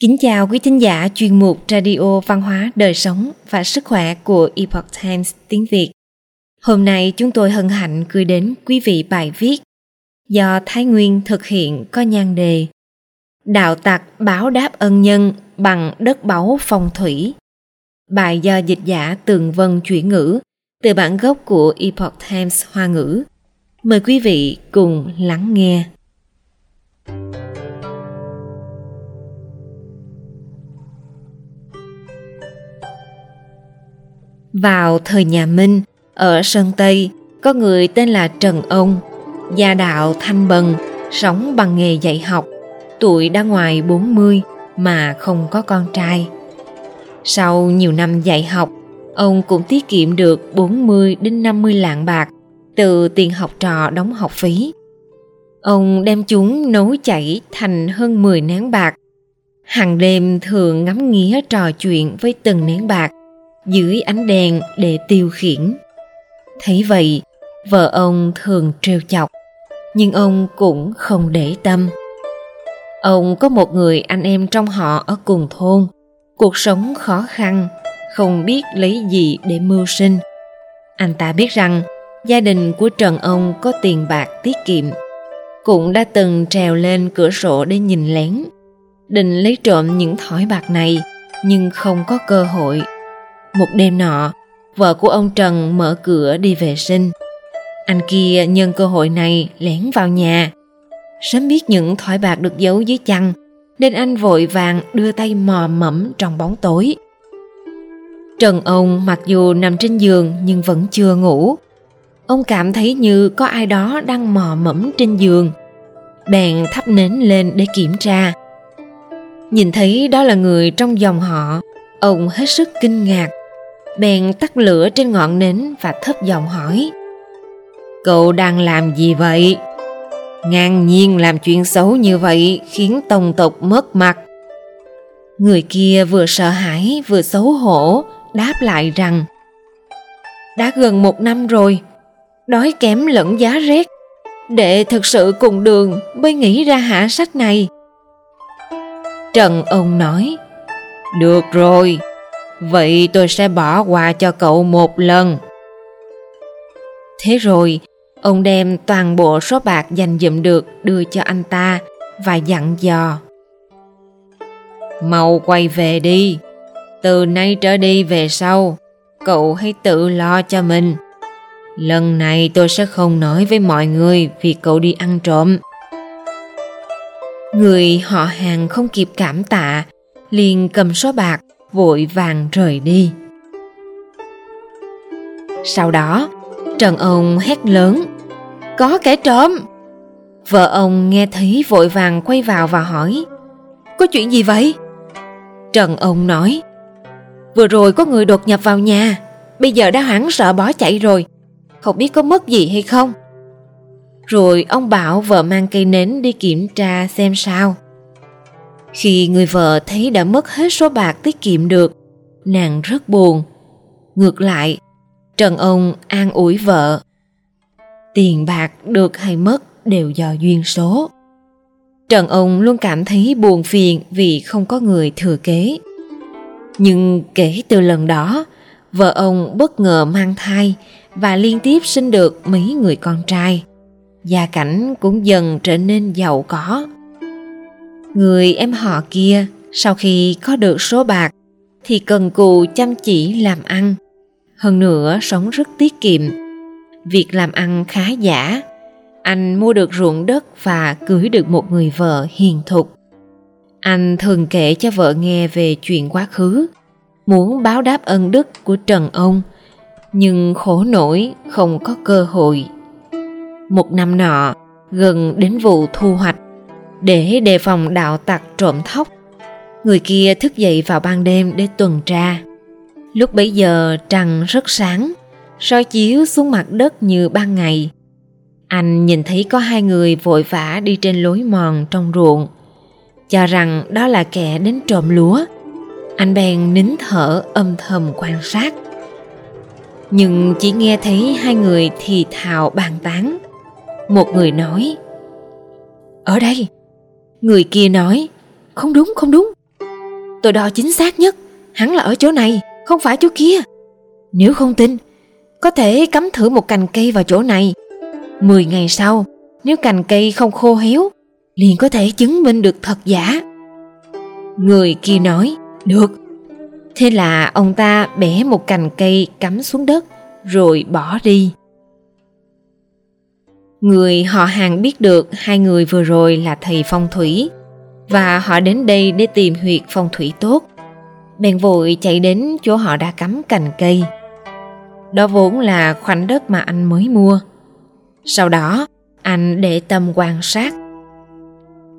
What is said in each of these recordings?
Kính chào quý thính giả chuyên mục Radio Văn hóa Đời Sống và Sức Khỏe của Epoch Times tiếng Việt. Hôm nay chúng tôi hân hạnh gửi đến quý vị bài viết do Thái Nguyên thực hiện có nhan đề Đạo tặc báo đáp ân nhân bằng đất báu phong thủy. Bài do dịch giả Tường Vân chuyển ngữ từ bản gốc của Epoch Times Hoa ngữ. Mời quý vị cùng lắng nghe. Vào thời nhà Minh, ở Sơn Tây, có người tên là Trần Ông, gia đạo thanh bần, sống bằng nghề dạy học, tuổi đã ngoài 40 mà không có con trai. Sau nhiều năm dạy học, ông cũng tiết kiệm được 40 đến 50 lạng bạc từ tiền học trò đóng học phí. Ông đem chúng nấu chảy thành hơn 10 nén bạc. Hàng đêm thường ngắm nghía trò chuyện với từng nén bạc dưới ánh đèn để tiêu khiển. Thấy vậy, vợ ông thường trêu chọc, nhưng ông cũng không để tâm. Ông có một người anh em trong họ ở cùng thôn, cuộc sống khó khăn, không biết lấy gì để mưu sinh. Anh ta biết rằng gia đình của Trần ông có tiền bạc tiết kiệm, cũng đã từng trèo lên cửa sổ để nhìn lén, định lấy trộm những thỏi bạc này nhưng không có cơ hội một đêm nọ, vợ của ông Trần mở cửa đi vệ sinh. Anh kia nhân cơ hội này lén vào nhà. Sớm biết những thỏi bạc được giấu dưới chăn, nên anh vội vàng đưa tay mò mẫm trong bóng tối. Trần ông mặc dù nằm trên giường nhưng vẫn chưa ngủ. Ông cảm thấy như có ai đó đang mò mẫm trên giường. Bèn thắp nến lên để kiểm tra. Nhìn thấy đó là người trong dòng họ, ông hết sức kinh ngạc bèn tắt lửa trên ngọn nến và thấp giọng hỏi, cậu đang làm gì vậy? Ngang nhiên làm chuyện xấu như vậy khiến tông tộc mất mặt. Người kia vừa sợ hãi vừa xấu hổ, đáp lại rằng, đã gần một năm rồi, đói kém lẫn giá rét. Đệ thực sự cùng đường mới nghĩ ra hạ sách này. Trần ông nói, được rồi Vậy tôi sẽ bỏ qua cho cậu một lần. Thế rồi, ông đem toàn bộ số bạc dành dụm được đưa cho anh ta và dặn dò. Mau quay về đi, từ nay trở đi về sau, cậu hãy tự lo cho mình. Lần này tôi sẽ không nói với mọi người vì cậu đi ăn trộm. Người họ hàng không kịp cảm tạ, liền cầm số bạc vội vàng rời đi. Sau đó, trần ông hét lớn, có kẻ trộm! Vợ ông nghe thấy vội vàng quay vào và hỏi, có chuyện gì vậy? Trần ông nói, vừa rồi có người đột nhập vào nhà, bây giờ đã hoảng sợ bỏ chạy rồi, không biết có mất gì hay không? Rồi ông bảo vợ mang cây nến đi kiểm tra xem sao khi người vợ thấy đã mất hết số bạc tiết kiệm được, nàng rất buồn. Ngược lại, Trần ông an ủi vợ. Tiền bạc được hay mất đều do duyên số. Trần ông luôn cảm thấy buồn phiền vì không có người thừa kế. Nhưng kể từ lần đó, vợ ông bất ngờ mang thai và liên tiếp sinh được mấy người con trai. Gia cảnh cũng dần trở nên giàu có. Người em họ kia sau khi có được số bạc thì cần cù chăm chỉ làm ăn. Hơn nữa sống rất tiết kiệm. Việc làm ăn khá giả. Anh mua được ruộng đất và cưới được một người vợ hiền thục. Anh thường kể cho vợ nghe về chuyện quá khứ, muốn báo đáp ân đức của Trần ông, nhưng khổ nổi không có cơ hội. Một năm nọ, gần đến vụ thu hoạch, để đề phòng đạo tặc trộm thóc. Người kia thức dậy vào ban đêm để tuần tra. Lúc bấy giờ trăng rất sáng, soi chiếu xuống mặt đất như ban ngày. Anh nhìn thấy có hai người vội vã đi trên lối mòn trong ruộng, cho rằng đó là kẻ đến trộm lúa. Anh bèn nín thở âm thầm quan sát. Nhưng chỉ nghe thấy hai người thì thào bàn tán. Một người nói, Ở đây, Người kia nói, không đúng, không đúng, Tôi đo chính xác nhất, hắn là ở chỗ này, không phải chỗ kia. Nếu không tin, có thể cắm thử một cành cây vào chỗ này. Mười ngày sau, nếu cành cây không khô héo, liền có thể chứng minh được thật giả. Người kia nói, được. Thế là ông ta bẻ một cành cây cắm xuống đất rồi bỏ đi. Người họ hàng biết được hai người vừa rồi là thầy phong thủy và họ đến đây để tìm huyệt phong thủy tốt. Bèn vội chạy đến chỗ họ đã cắm cành cây. Đó vốn là khoảnh đất mà anh mới mua. Sau đó, anh để tâm quan sát.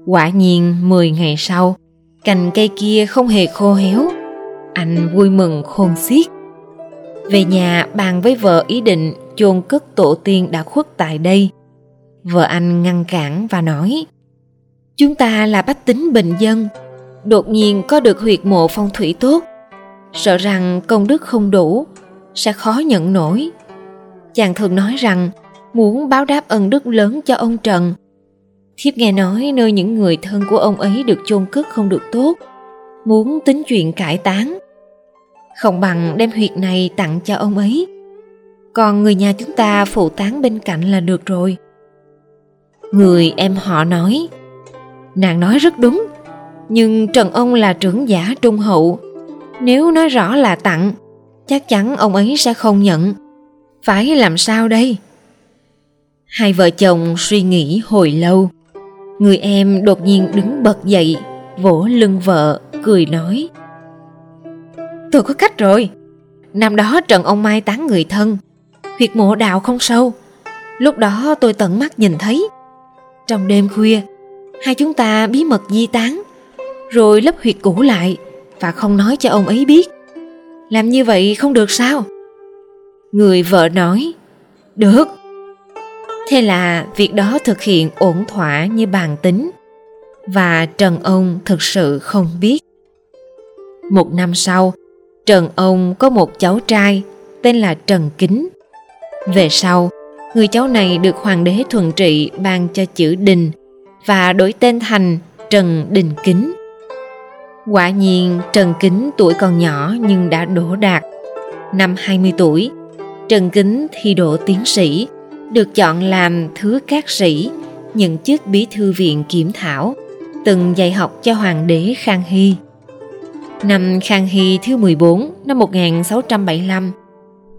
Quả nhiên 10 ngày sau, cành cây kia không hề khô héo. Anh vui mừng khôn xiết. Về nhà bàn với vợ ý định chôn cất tổ tiên đã khuất tại đây. Vợ anh ngăn cản và nói Chúng ta là bách tính bình dân, đột nhiên có được huyệt mộ phong thủy tốt. Sợ rằng công đức không đủ, sẽ khó nhận nổi. Chàng thường nói rằng muốn báo đáp ân đức lớn cho ông Trần. Thiếp nghe nói nơi những người thân của ông ấy được chôn cất không được tốt, muốn tính chuyện cải táng. Không bằng đem huyệt này tặng cho ông ấy. Còn người nhà chúng ta phụ táng bên cạnh là được rồi. Người em họ nói, Nàng nói rất đúng, Nhưng Trần ông là trưởng giả trung hậu. Nếu nói rõ là tặng, Chắc chắn ông ấy sẽ không nhận. Phải làm sao đây? Hai vợ chồng suy nghĩ hồi lâu. Người em đột nhiên đứng bật dậy, Vỗ lưng vợ, Cười nói, Tôi có cách rồi. Năm đó Trần ông mai tán người thân, Huyệt mộ đào không sâu. Lúc đó tôi tận mắt nhìn thấy trong đêm khuya, Hai chúng ta bí mật di tán, Rồi lấp huyệt cũ lại Và không nói cho ông ấy biết. Làm như vậy không được sao? Người vợ nói, Được. Thế là việc đó thực hiện ổn thỏa như bàn tính Và Trần ông thực sự không biết. Một năm sau, Trần ông có một cháu trai Tên là Trần Kính. Về sau Người cháu này được hoàng đế thuận trị ban cho chữ Đình và đổi tên thành Trần Đình Kính. Quả nhiên Trần Kính tuổi còn nhỏ nhưng đã đỗ đạt. Năm 20 tuổi, Trần Kính thi đỗ tiến sĩ, được chọn làm thứ các sĩ, nhận chức bí thư viện kiểm thảo, từng dạy học cho hoàng đế Khang Hy. Năm Khang Hy thứ 14 năm 1675,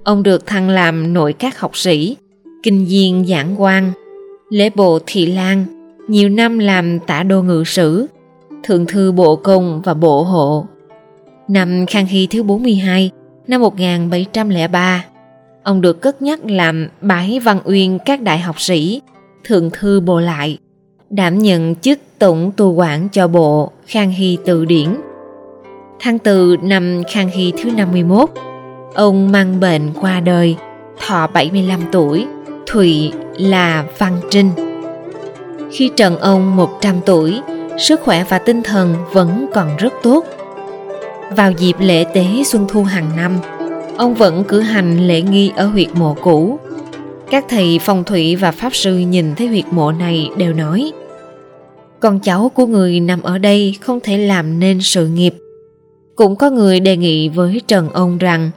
ông được thăng làm nội các học sĩ, kinh viên giảng quan, lễ bộ thị lan nhiều năm làm tả đô ngự sử, thượng thư bộ công và bộ hộ. Năm Khang Hy thứ 42, năm 1703, ông được cất nhắc làm bái văn uyên các đại học sĩ, thượng thư bộ lại, đảm nhận chức tổng tu quản cho bộ Khang Hy từ điển. Tháng 4 năm Khang Hy thứ 51, ông mang bệnh qua đời, thọ 75 tuổi, Thụy là Văn Trinh. Khi Trần ông 100 tuổi, sức khỏe và tinh thần vẫn còn rất tốt. Vào dịp lễ tế Xuân Thu hàng năm, ông vẫn cử hành lễ nghi ở huyệt mộ cũ. Các thầy phong thủy và pháp sư nhìn thấy huyệt mộ này đều nói Con cháu của người nằm ở đây không thể làm nên sự nghiệp. Cũng có người đề nghị với Trần ông rằng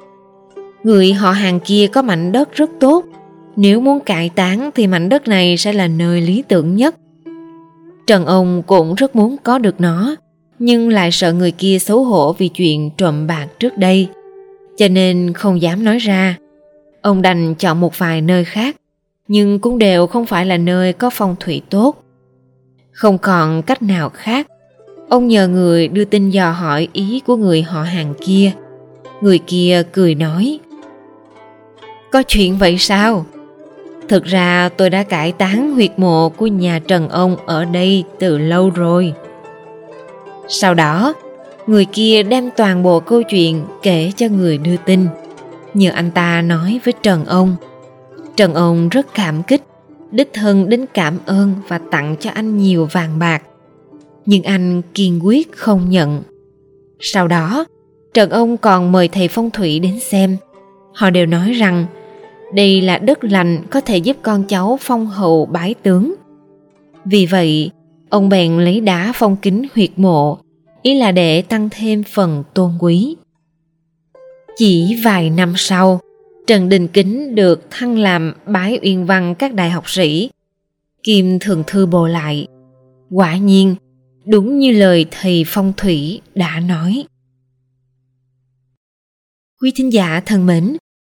Người họ hàng kia có mảnh đất rất tốt nếu muốn cải táng thì mảnh đất này sẽ là nơi lý tưởng nhất Trần ông cũng rất muốn có được nó, nhưng lại sợ người kia xấu hổ vì chuyện trộm bạc trước đây, cho nên không dám nói ra. Ông đành chọn một vài nơi khác, nhưng cũng đều không phải là nơi có phong thủy tốt. Không còn cách nào khác, ông nhờ người đưa tin dò hỏi ý của người họ hàng kia. Người kia cười nói, Có chuyện vậy sao? Thực ra tôi đã cải tán huyệt mộ của nhà Trần ông ở đây từ lâu rồi. Sau đó, người kia đem toàn bộ câu chuyện kể cho người đưa tin. Như anh ta nói với Trần ông. Trần ông rất cảm kích, đích thân đến cảm ơn và tặng cho anh nhiều vàng bạc. Nhưng anh kiên quyết không nhận. Sau đó, Trần ông còn mời thầy phong thủy đến xem. Họ đều nói rằng đây là đất lành có thể giúp con cháu phong hậu bái tướng. Vì vậy, ông bèn lấy đá phong kính huyệt mộ, ý là để tăng thêm phần tôn quý. Chỉ vài năm sau, Trần Đình Kính được thăng làm bái uyên văn các đại học sĩ. Kim thường thư bồ lại. Quả nhiên, đúng như lời thầy phong thủy đã nói. Quý thính giả thân mến,